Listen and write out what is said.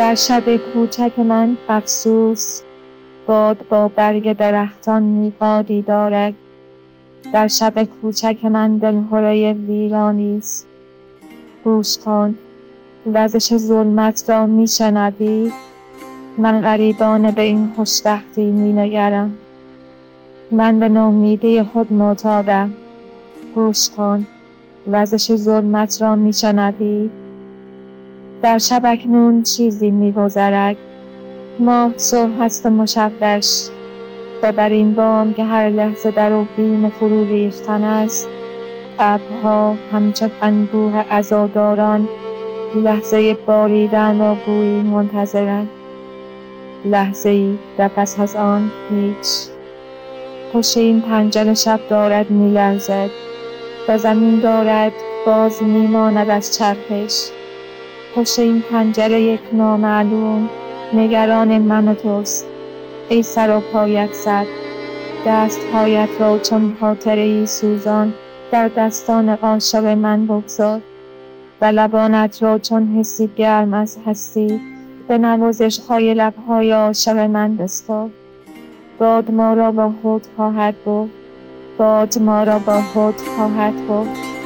در شب کوچک من افسوس باد با برگ درختان میقادی دارد در شب کوچک من دلهره ویرانی است. گوش کن وزش ظلمت را میشنوی؟ من غریبانه به این خوشبختی مینگرم. من به نومیدی خود معتادم. گوش کن وزش ظلمت را میشنوی؟ در شب اکنون چیزی میگذرد. ماه صبح است و مشوش و بر این بام که هر لحظه در او بیم فرو ریختن است ابرها همچون انبوه عزاداران لحظه باریدن را گویی منتظرند. لحظه ای و پس از آن هیچ. پشت این پنجره شب دارد میلرزد. و زمین دارد باز میماند از چرخش. پشت این پنجره یک نامعلوم نگران من توست. ای سر و پایت سر دستهایت را چون خاطره ای سوزان در دستان عاشق من بگذار. و لبانت را چون حسی گرم از هستی به نوازش های لبهای عاشق من بسپار باد ما را با خود خواهد برد باد ما را با خود خواهد برد.